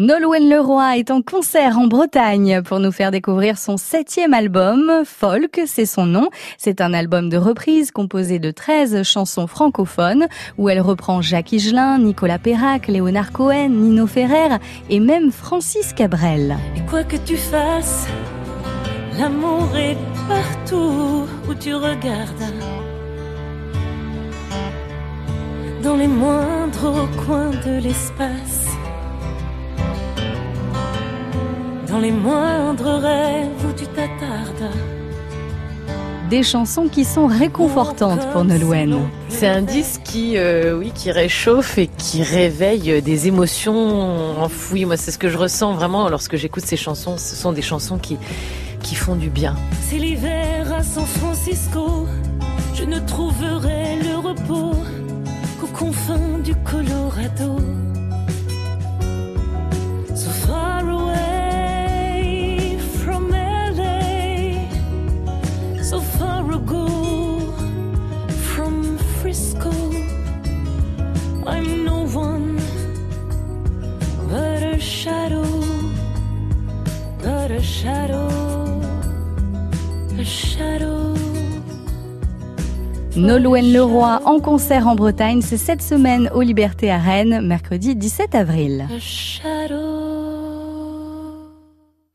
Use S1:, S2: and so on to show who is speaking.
S1: Nolwenn Leroy est en concert en Bretagne pour nous faire découvrir son septième album, Folk, c'est son nom. C'est un album de reprise composé de 13 chansons francophones où elle reprend Jacques Higelin, Nicolas Perrac, Léonard Cohen, Nino Ferrer et même Francis Cabrel.
S2: Et quoi que tu fasses, l'amour est partout où tu regardes. Dans les moindres coins de l'espace dans les moindres rêves où tu t'attardes.
S1: Des chansons qui sont réconfortantes pour Nolwenn.
S3: C'est un disque qui, euh, oui, qui réchauffe et qui réveille des émotions enfouies. Moi, c'est ce que je ressens vraiment lorsque j'écoute ces chansons. Ce sont des chansons qui, qui font du bien.
S2: C'est l'hiver à San Francisco. Je ne trouverai
S1: Nolwenn Leroy en concert en Bretagne, c'est cette semaine aux Libertés à Rennes, mercredi 17 avril.
S2: shadow.